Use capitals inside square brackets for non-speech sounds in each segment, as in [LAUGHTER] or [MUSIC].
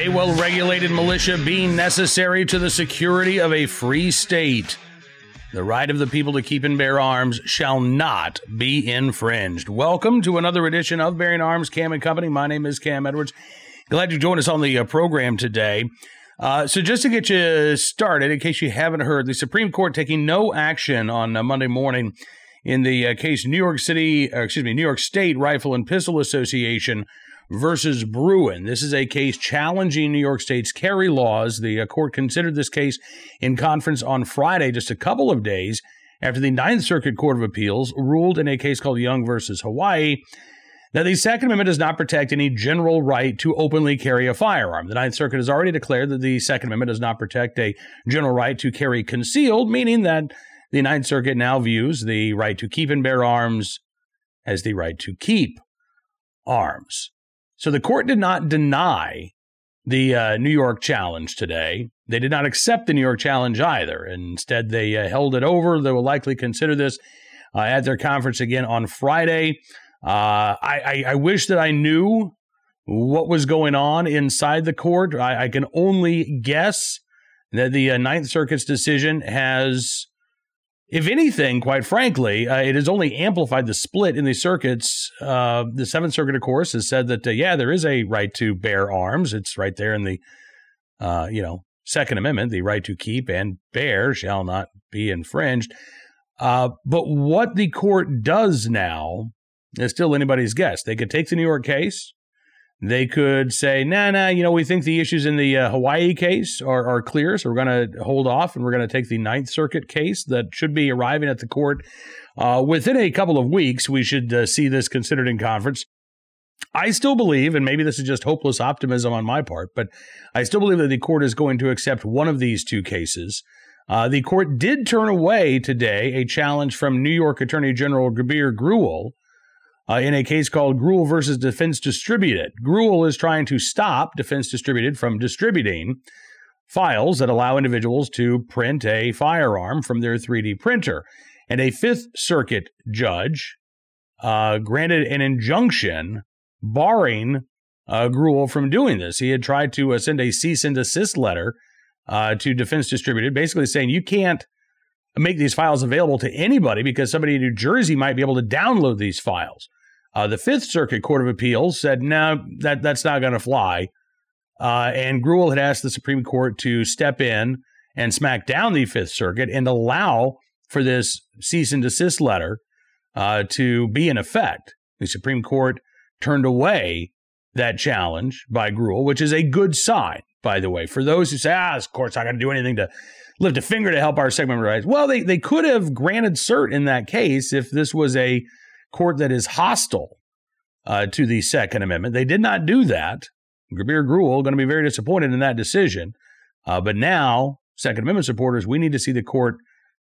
A well regulated militia being necessary to the security of a free state. The right of the people to keep and bear arms shall not be infringed. Welcome to another edition of Bearing Arms, Cam and Company. My name is Cam Edwards. Glad you joined us on the uh, program today. Uh, so, just to get you started, in case you haven't heard, the Supreme Court taking no action on uh, Monday morning in the uh, case New York City, uh, excuse me, New York State Rifle and Pistol Association versus Bruen. This is a case challenging New York State's carry laws. The uh, court considered this case in conference on Friday, just a couple of days after the Ninth Circuit Court of Appeals ruled in a case called Young versus Hawaii that the Second Amendment does not protect any general right to openly carry a firearm. The Ninth Circuit has already declared that the Second Amendment does not protect a general right to carry concealed, meaning that the Ninth Circuit now views the right to keep and bear arms as the right to keep arms. So the court did not deny the uh, New York challenge today. They did not accept the New York challenge either. Instead, they uh, held it over. They will likely consider this uh, at their conference again on Friday. Uh, I, I, I, wish that I knew what was going on inside the court. I, I can only guess that the uh, Ninth Circuit's decision has if anything, quite frankly, uh, it has only amplified the split in the circuits. Uh, the Seventh Circuit, of course, has said that uh, yeah, there is a right to bear arms. It's right there in the uh, you know Second Amendment, the right to keep and bear shall not be infringed. Uh, but what the court does now is still anybody's guess. They could take the New York case, they could say, nah, nah, you know, we think the issues in the uh, Hawaii case are, are clear, so we're going to hold off and we're going to take the Ninth Circuit case that should be arriving at the court uh, within a couple of weeks. We should uh, see this considered in conference. I still believe, and maybe this is just hopeless optimism on my part, but I still believe that the court is going to accept one of these two cases. Uh, the court did turn away today a challenge from New York Attorney General Gurbir Grewal uh, in a case called Grewal versus Defense Distributed. Grewal is trying to stop Defense Distributed from distributing files that allow individuals to print a firearm from their 3D printer. And a Fifth Circuit judge uh, granted an injunction barring uh, Grewal from doing this. He had tried to uh, send a cease and desist letter uh, to Defense Distributed, basically saying you can't make these files available to anybody because somebody in New Jersey might be able to download these files. Uh, the Fifth Circuit Court of Appeals said, no, that, that's not going to fly. Uh, and Grewal had asked the Supreme Court to step in and smack down the Fifth Circuit and allow for this cease and desist letter uh, to be in effect. The Supreme Court turned away that challenge by Grewal, which is a good sign, by the way. For those who say, ah, this court's not going to do anything to lift a finger to help our segment rights. Well, they, they could have granted cert in that case if this was a court that is hostile uh, to the Second Amendment. They did not do that. Gurbir Grewal going to be very disappointed in that decision. Uh, but now, Second Amendment supporters, we need to see the court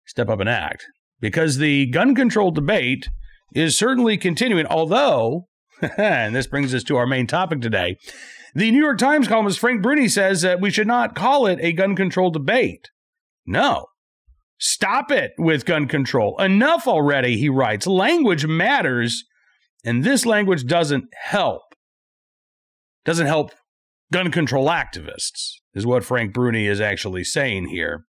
step up and act because the gun control debate is certainly continuing. Although, [LAUGHS] and this brings us to our main topic today, the New York Times columnist Frank Bruni says that we should not call it a gun control debate. No, Stop it with gun control. Enough already, he writes. Language matters, and this language doesn't help. Doesn't help gun control activists, is what Frank Bruni is actually saying here.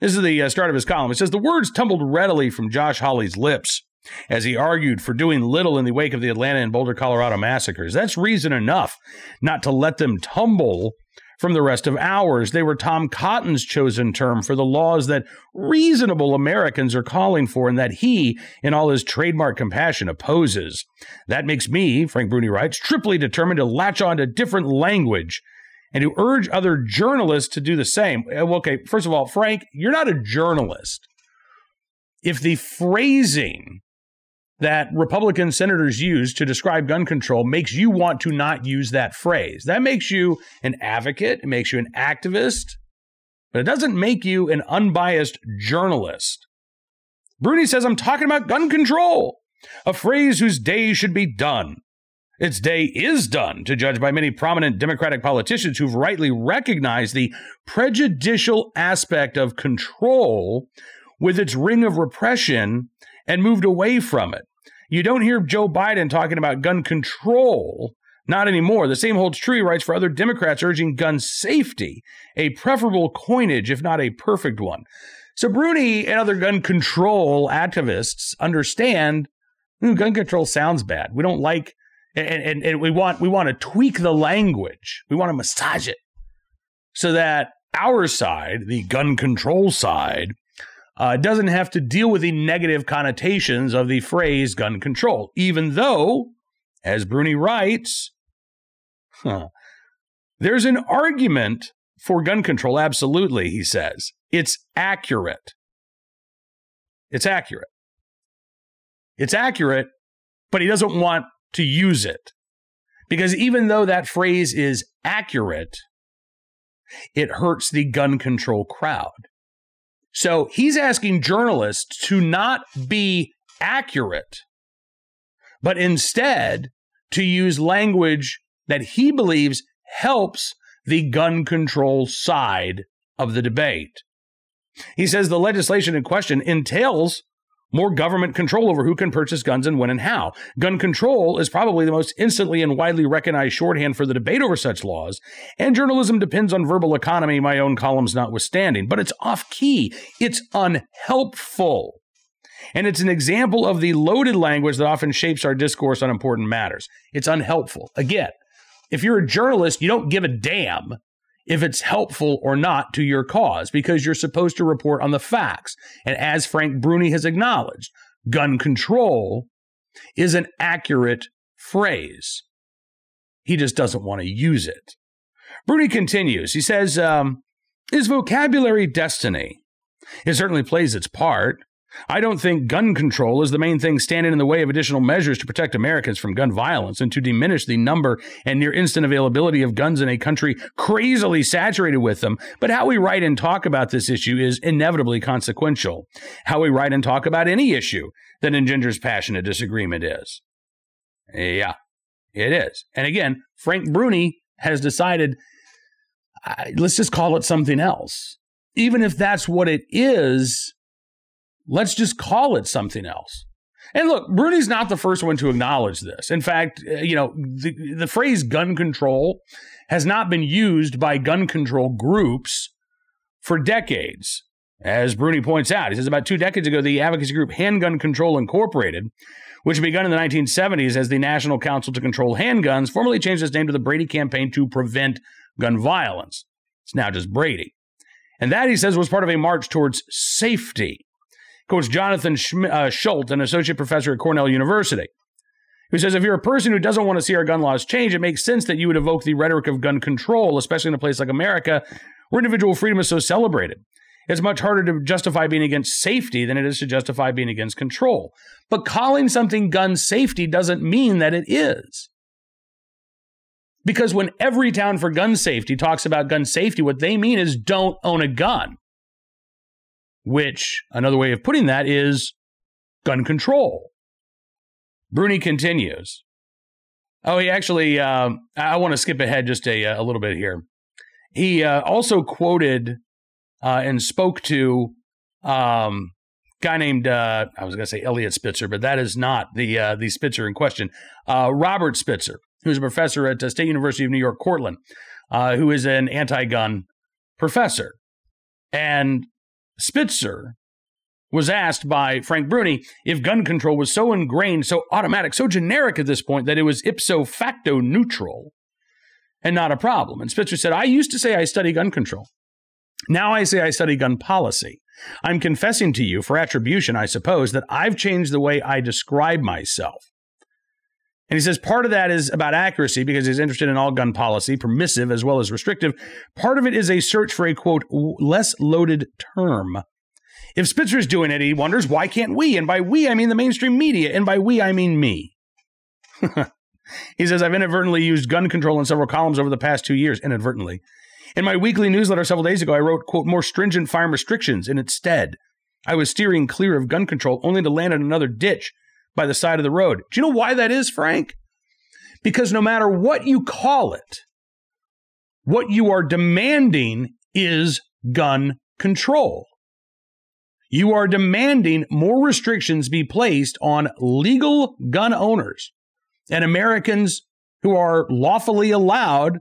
This is the uh, start of his column. It says the words tumbled readily from Josh Hawley's lips as he argued for doing little in the wake of the Atlanta and Boulder, Colorado massacres. That's reason enough not to let them tumble from the rest of ours. They were Tom Cotton's chosen term for the laws that reasonable Americans are calling for and that he, in all his trademark compassion, opposes. That makes me, Frank Bruni writes, triply determined to latch on to different language and to urge other journalists to do the same. Uh, okay, first of all, Frank, you're not a journalist. If the phrasing that Republican senators use to describe gun control makes you want to not use that phrase. That makes you an advocate, it makes you an activist, but it doesn't make you an unbiased journalist. Bruni says, I'm talking about gun control, a phrase whose day should be done. Its day is done, to judge by many prominent Democratic politicians who've rightly recognized the prejudicial aspect of control with its ring of repression and moved away from it. You don't hear Joe Biden talking about gun control Not anymore. The same holds true, he writes, for other Democrats urging gun safety, a preferable coinage, if not a perfect one. So Bruni and other gun control activists understand gun control sounds bad. We don't like and, and, and we want we want to tweak the language. We want to massage it so that our side, the gun control side, uh, doesn't have to deal with the negative connotations of the phrase gun control, even though, as Bruni writes, huh, there's an argument for gun control. Absolutely, he says. It's accurate. It's accurate. It's accurate, but he doesn't want to use it. Because even though that phrase is accurate, it hurts the gun control crowd. So he's asking journalists to not be accurate, but instead to use language that he believes helps the gun control side of the debate. He says the legislation in question entails more government control over who can purchase guns and when and how. Gun control is probably the most instantly and widely recognized shorthand for the debate over such laws, and journalism depends on verbal economy, my own columns notwithstanding. But it's off key, it's unhelpful. And it's an example of the loaded language that often shapes our discourse on important matters. It's unhelpful. Again, if you're a journalist, you don't give a damn if it's helpful or not to your cause because you're supposed to report on the facts. And as Frank Bruni has acknowledged, gun control is an accurate phrase. He just doesn't want to use it. Bruni continues. He says, um, vocabulary destiny? It certainly plays its part. I don't think gun control is the main thing standing in the way of additional measures to protect Americans from gun violence and to diminish the number and near instant availability of guns in a country crazily saturated with them. But how we write and talk about this issue is inevitably consequential. How we write and talk about any issue that engenders passionate disagreement is. Yeah, it is. And again, Frank Bruni has decided uh, let's just call it something else. Even if that's what it is, Let's just call it something else. And look, Bruni's not the first one to acknowledge this. In fact, uh, you know, the, the phrase gun control has not been used by gun control groups for decades. As Bruni points out, he says about two decades ago, the advocacy group Handgun Control Incorporated, which began in the 1970s as the National Council to Control Handguns, formally changed its name to the Brady Campaign to Prevent Gun Violence. It's now just Brady. And that, he says, was part of a march towards safety Coach Jonathan uh, Schuldt, an associate professor at Cornell University, who says if you're a person who doesn't want to see our gun laws change, it makes sense that you would evoke the rhetoric of gun control, especially in a place like America where individual freedom is so celebrated. It's much harder to justify being against safety than it is to justify being against control. But calling something gun safety doesn't mean that it is. Because when Everytown for Gun Safety talks about gun safety, what they mean is don't own a gun which another way of putting that is gun control. Bruni continues. Oh, he actually, uh, I want to skip ahead just a, a little bit here. He uh, also quoted uh, and spoke to um, guy named uh, I was going to say Eliot Spitzer, but that is not the uh, the Spitzer in question. Uh, Robert Spitzer, who's a professor at the State University of New York, Cortland, uh, who is an anti-gun professor, and Spitzer was asked by Frank Bruni if gun control was so ingrained, so automatic, so generic at this point that it was ipso facto neutral and not a problem. And Spitzer said, I used to say I study gun control. Now I say I study gun policy. I'm confessing to you, for attribution, I suppose, that I've changed the way I describe myself. And he says part of that is about accuracy because he's interested in all gun policy, permissive as well as restrictive. Part of it is a search for a quote, less loaded term. If Spitzer's doing it, he wonders why can't we? And by we, I mean the mainstream media. And by we, I mean me. [LAUGHS] he says, I've inadvertently used gun control in several columns over the past two years, inadvertently. In my weekly newsletter several days ago, I wrote, quote, more stringent firearm restrictions, and instead, I was steering clear of gun control only to land in another ditch by the side of the road. Do you know why that is, Frank? Because no matter what you call it, what you are demanding is gun control. You are demanding more restrictions be placed on legal gun owners and Americans who are lawfully allowed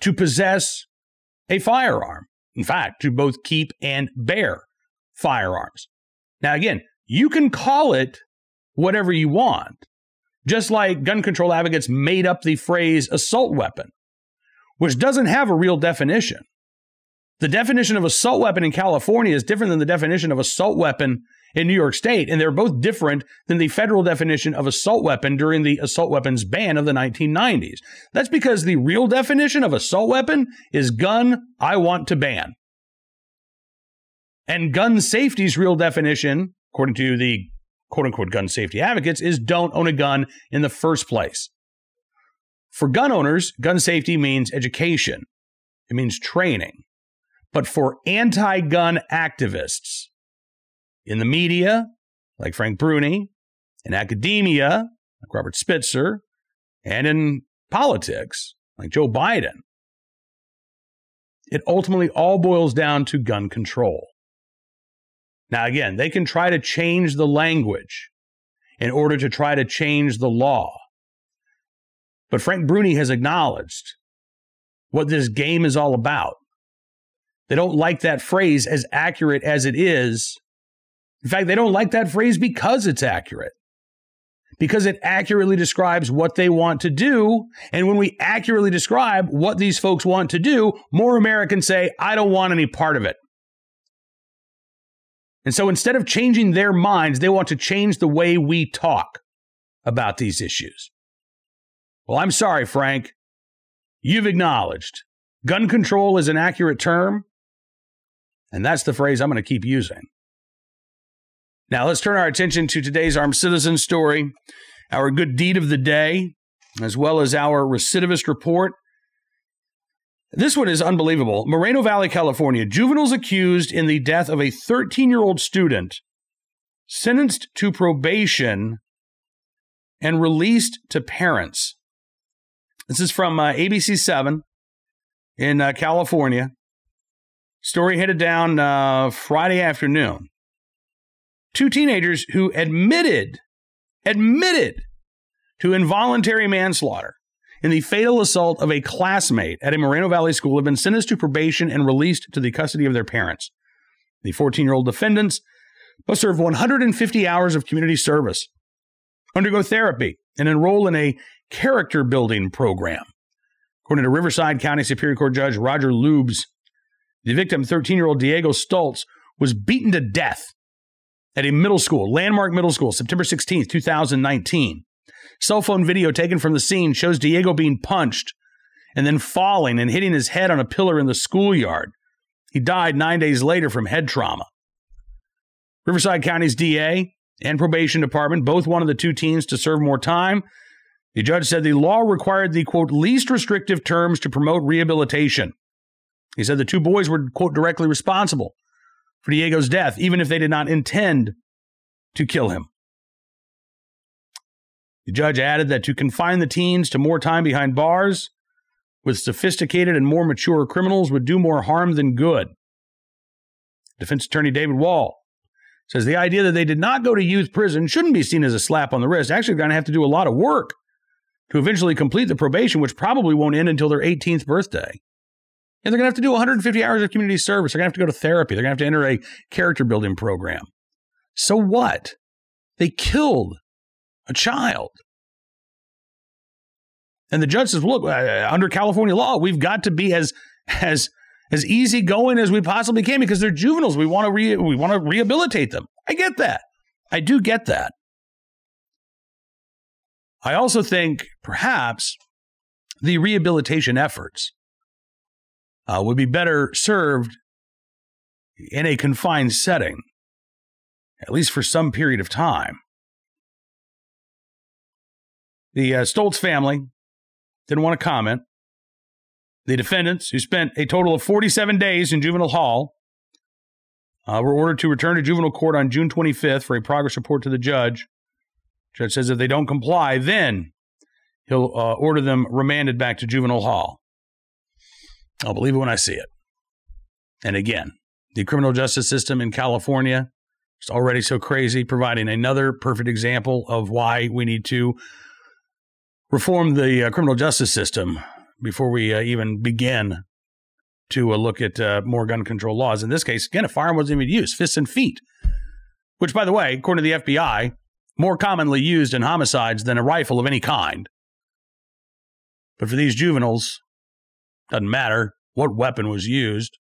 to possess a firearm. In fact, to both keep and bear firearms. Now, again, you can call it whatever you want, just like gun control advocates made up the phrase assault weapon, which doesn't have a real definition. The definition of assault weapon in California is different than the definition of assault weapon in New York State, and they're both different than the federal definition of assault weapon during the assault weapons ban of the 1990s. That's because the real definition of assault weapon is gun I want to ban. And gun safety's real definition, according to the quote unquote gun safety advocates, is don't own a gun in the first place. For gun owners, gun safety means education, it means training. But for anti gun activists in the media, like Frank Bruni, in academia, like Robert Spitzer, and in politics, like Joe Biden, it ultimately all boils down to gun control. Now, again, they can try to change the language in order to try to change the law. But Frank Bruni has acknowledged what this game is all about. They don't like that phrase as accurate as it is. In fact, they don't like that phrase because it's accurate. Because it accurately describes what they want to do. And when we accurately describe what these folks want to do, more Americans say, I don't want any part of it. And so instead of changing their minds, they want to change the way we talk about these issues. Well, I'm sorry, Frank. You've acknowledged gun control is an accurate term. And that's the phrase I'm going to keep using. Now, let's turn our attention to today's armed citizen story, our good deed of the day, as well as our recidivist report. This one is unbelievable. Moreno Valley, California. Juveniles accused in the death of a 13 year old student, sentenced to probation, and released to parents. This is from uh, ABC 7 in uh, California. Story headed down uh, Friday afternoon. Two teenagers who admitted, admitted to involuntary manslaughter in the fatal assault of a classmate at a Moreno Valley school have been sentenced to probation and released to the custody of their parents. The 14 year old defendants must serve 150 hours of community service, undergo therapy, and enroll in a character building program. According to Riverside County Superior Court Judge Roger Luebs, the victim, 13 year old Diego Stolz, was beaten to death at a middle school, Landmark Middle School, September 16, 2019. Cell phone video taken from the scene shows Diego being punched and then falling and hitting his head on a pillar in the schoolyard. He died nine days later from head trauma. Riverside County's DA and probation department both wanted the two teens to serve more time. The judge said the law required the quote least restrictive terms to promote rehabilitation. He said the two boys were, quote, directly responsible for Diego's death, even if they did not intend to kill him. The judge added that to confine the teens to more time behind bars with sophisticated and more mature criminals would do more harm than good. Defense attorney David Wall says the idea that they did not go to youth prison shouldn't be seen as a slap on the wrist. Actually, they're going to have to do a lot of work to eventually complete the probation, which probably won't end until their 18th birthday. And they're going to have to do 150 hours of community service. They're going to have to go to therapy. They're going to have to enter a character building program. So what? They killed a child. And the judge says, look, uh, under California law, we've got to be as as as easygoing as we possibly can because they're juveniles. We want to re- we want to rehabilitate them. I get that. I do get that. I also think perhaps the rehabilitation efforts uh, would be better served in a confined setting, at least for some period of time. The uh, Stolz family didn't want to comment. The defendants, who spent a total of 47 days in juvenile hall, uh, were ordered to return to juvenile court on June 25th for a progress report to the judge. Judge says if they don't comply, then he'll uh, order them remanded back to juvenile hall. I'll believe it when I see it. And again, the criminal justice system in California is already so crazy, providing another perfect example of why we need to reform the uh, criminal justice system before we uh, even begin to uh, look at uh, more gun control laws. In this case, again, a firearm wasn't even used, fists and feet, which, by the way, according to the FBI, more commonly used in homicides than a rifle of any kind. But for these juveniles, doesn't matter what weapon was used.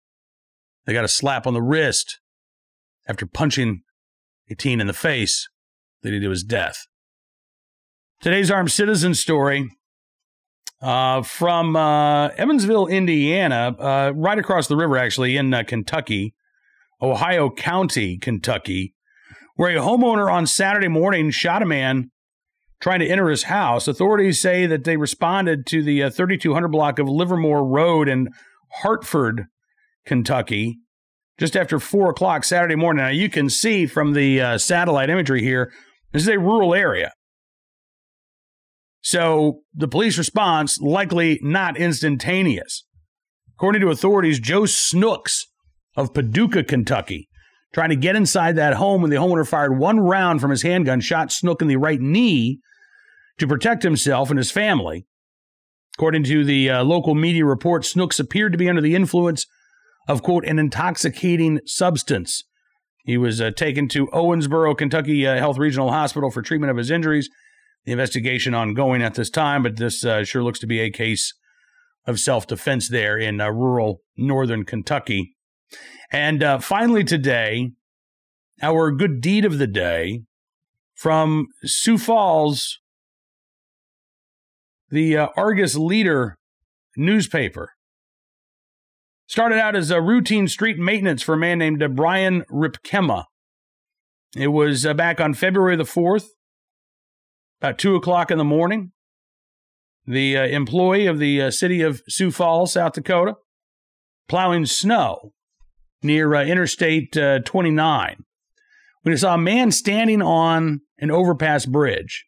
They got a slap on the wrist after punching a teen in the face leading to his death. Today's armed citizen story uh, from uh, Evansville, Indiana, uh, right across the river, actually, in uh, Kentucky, Ohio County, Kentucky, where a homeowner on Saturday morning shot a man trying to enter his house. Authorities say that they responded to the uh, 3200 block of Livermore Road in Hartford, Kentucky, just after 4 o'clock Saturday morning. Now, you can see from the uh, satellite imagery here, this is a rural area. So the police response likely not instantaneous. According to authorities, Joe Snooks of Paducah, Kentucky, trying to get inside that home when the homeowner fired one round from his handgun, shot Snook in the right knee to protect himself and his family. According to the uh, local media report, Snooks appeared to be under the influence of, quote, an intoxicating substance. He was uh, taken to Owensboro, Kentucky uh, Health Regional Hospital for treatment of his injuries the investigation ongoing at this time, but this uh, sure looks to be a case of self defense there in uh, rural northern Kentucky. And uh, finally, today, our good deed of the day from Sioux Falls, the uh, Argus Leader newspaper. Started out as a routine street maintenance for a man named uh, Brian Ripkema. It was uh, back on February the 4th, about two o'clock in the morning, the uh, employee of the uh, city of Sioux Falls, South Dakota, plowing snow near uh, Interstate uh, 29 when he saw a man standing on an overpass bridge.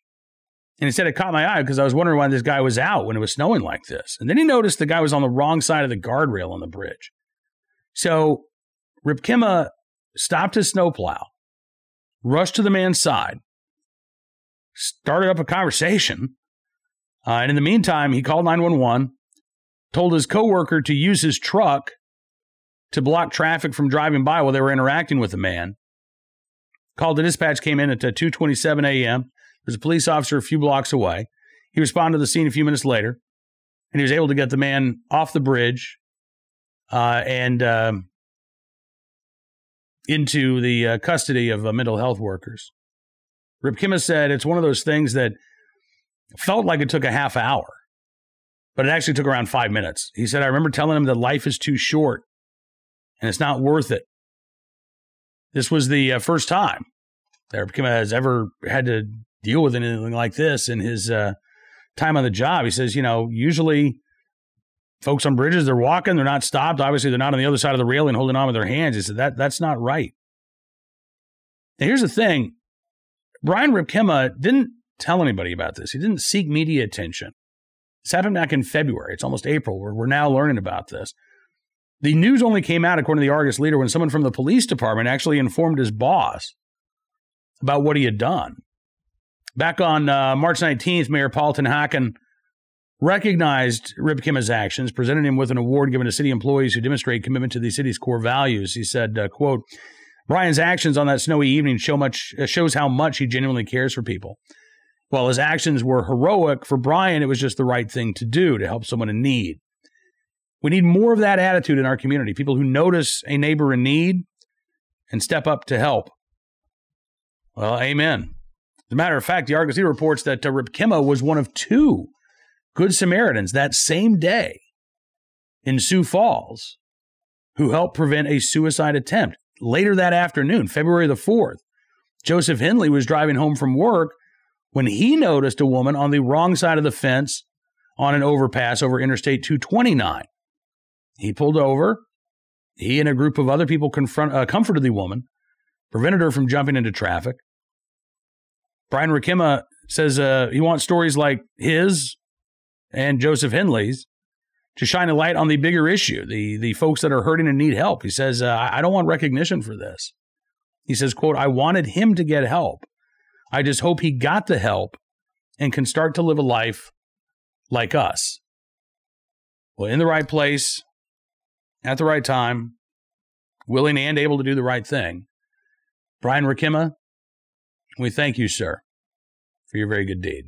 And said it caught my eye because I was wondering why this guy was out when it was snowing like this. And then he noticed the guy was on the wrong side of the guardrail on the bridge. So Ripkema stopped his snowplow, rushed to the man's side, started up a conversation. Uh, and in the meantime, he called 911, told his coworker to use his truck to block traffic from driving by while they were interacting with the man. Called the dispatch came in at 2:27 a.m. There's a police officer a few blocks away. He responded to the scene a few minutes later, and he was able to get the man off the bridge uh, and um, into the uh, custody of uh, mental health workers. Ripkema said it's one of those things that felt like it took a half hour, but it actually took around five minutes. He said, I remember telling him that life is too short and it's not worth it. This was the uh, first time that Ripkema has ever had to deal with anything like this in his uh, time on the job. He says, you know, usually folks on bridges, they're walking, they're not stopped. Obviously, they're not on the other side of the railing holding on with their hands. He said, that, that's not right. Now, here's the thing Brian Ripkema didn't tell anybody about this. He didn't seek media attention. This happened back in February. It's almost April. We're, we're now learning about this. The news only came out, according to the Argus leader, when someone from the police department actually informed his boss about what he had done. Back on uh, March 19th, Mayor Paul TenHaken recognized Ripkema's actions, presented him with an award given to city employees who demonstrate commitment to the city's core values. He said, uh, quote, Brian's actions on that snowy evening show much uh, shows how much he genuinely cares for people. While his actions were heroic, for Brian, it was just the right thing to do to help someone in need. We need more of that attitude in our community people who notice a neighbor in need and step up to help. Well, amen. As a matter of fact, the Argus reports that uh, Ripkema was one of two Good Samaritans that same day in Sioux Falls who helped prevent a suicide attempt later that afternoon, February the 4th, Joseph Henley was driving home from work when he noticed a woman on the wrong side of the fence on an overpass over Interstate 229. He pulled over. He and a group of other people confront, uh, comforted the woman, prevented her from jumping into traffic. Brian Ripkema says uh, he wants stories like his and Joseph Henley's to shine a light on the bigger issue, the the folks that are hurting and need help. He says, uh, I don't want recognition for this. He says, quote, I wanted him to get help. I just hope he got the help and can start to live a life like us. Well, in the right place, at the right time, willing and able to do the right thing. Brian Ripkema, we thank you, sir, for your very good deed.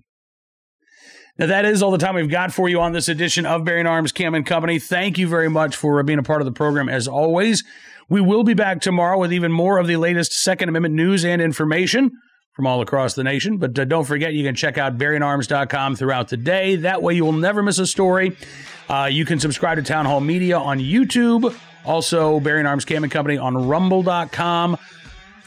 Now, that is all the time we've got for you on this edition of Bearing Arms Cam and Company. Thank you very much for being a part of the program as always. We will be back tomorrow with even more of the latest Second Amendment news and information from all across the nation. But uh, don't forget, you can check out bearingarms.com throughout the day. That way, you will never miss a story. Uh, you can subscribe to Townhall Media on YouTube. Also, Bearing Arms Cam and Company on rumble.com.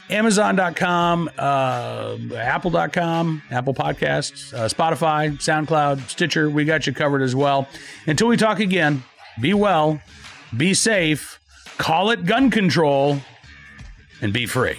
Amazon.com, uh, Apple.com, Apple Podcasts, uh, Spotify, SoundCloud, Stitcher. We got you covered as well. Until we talk again, be well, be safe, call it gun control, and be free.